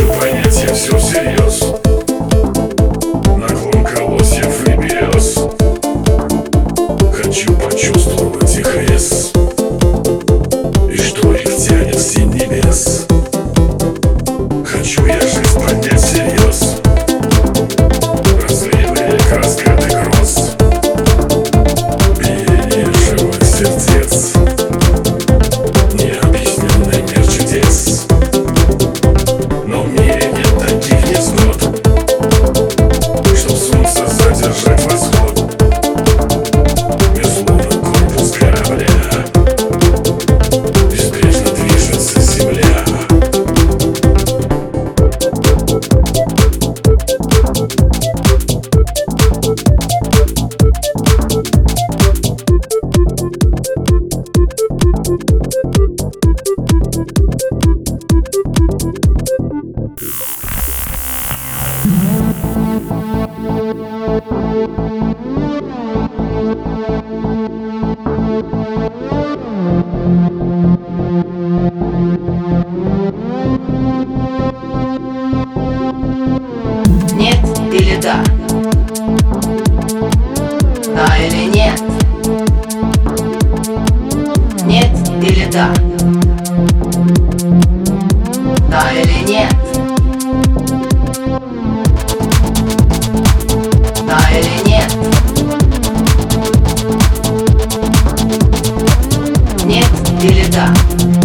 хочу понять, я все всерьез. да Да ну или нет? Нет или да? Да или нет? Да или нет? Нет или да?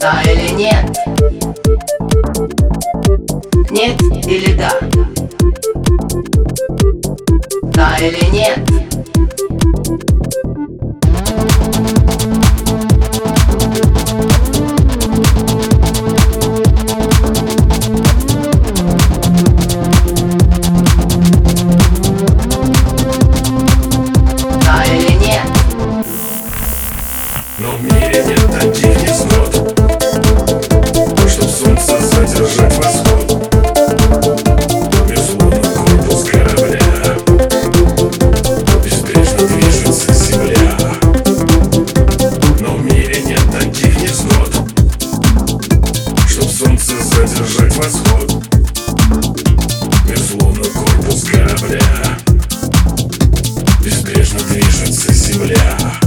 да или нет? Нет или да? Да или нет? Но в мире нет таких кислот Чтоб солнце задержать восход. Безлунный корпус корабля Безбрежно движется земля Но в мире нет таких кислот Чтоб солнце задержать восход. Безлунный корпус корабля Безбрежно движется земля.